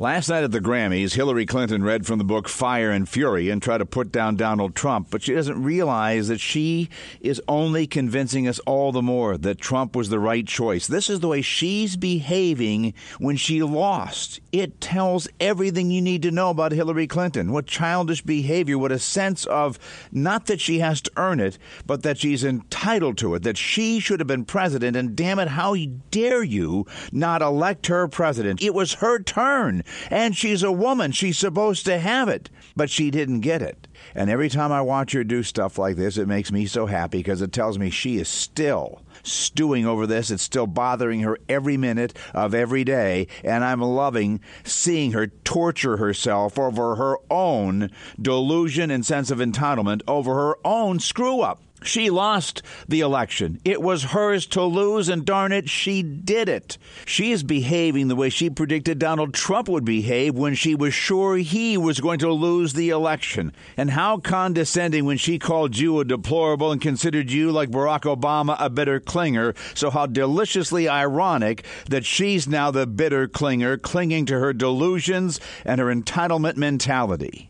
Last night at the Grammys, Hillary Clinton read from the book Fire and Fury and tried to put down Donald Trump, but she doesn't realize that she is only convincing us all the more that Trump was the right choice. This is the way she's behaving when she lost. It tells everything you need to know about Hillary Clinton. What childish behavior, what a sense of not that she has to earn it, but that she's entitled to it, that she should have been president, and damn it, how dare you not elect her president? It was her turn. And she's a woman. She's supposed to have it. But she didn't get it. And every time I watch her do stuff like this, it makes me so happy because it tells me she is still stewing over this. It's still bothering her every minute of every day. And I'm loving seeing her torture herself over her own delusion and sense of entitlement over her own screw up. She lost the election. It was hers to lose, and darn it, she did it. She is behaving the way she predicted Donald Trump would behave when she was sure he was going to lose the election. And how condescending when she called you a deplorable and considered you, like Barack Obama, a bitter clinger. So, how deliciously ironic that she's now the bitter clinger, clinging to her delusions and her entitlement mentality.